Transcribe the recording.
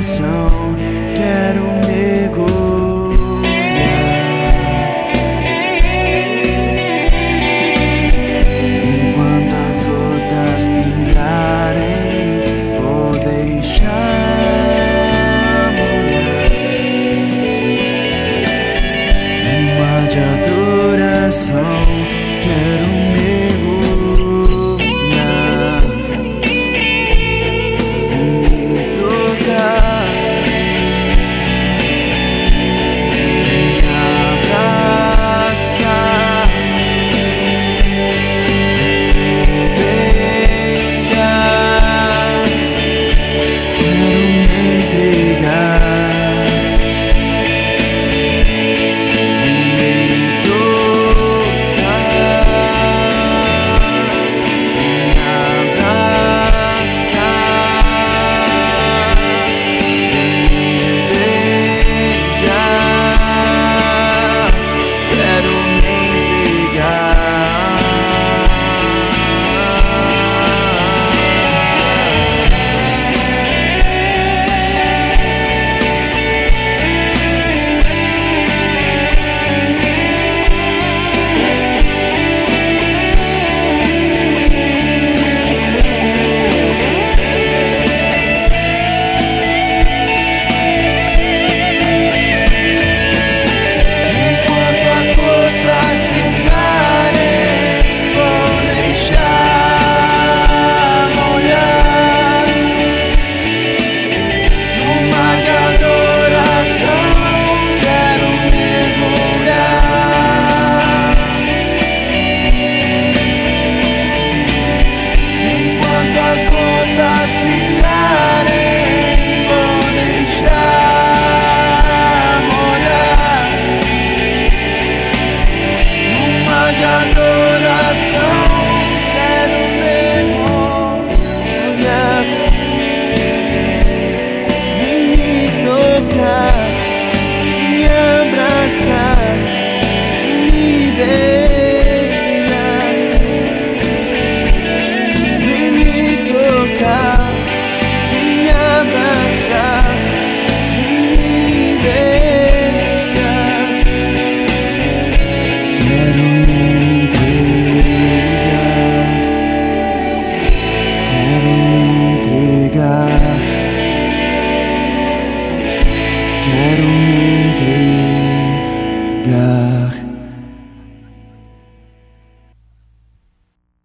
Sun. Quero me entregar.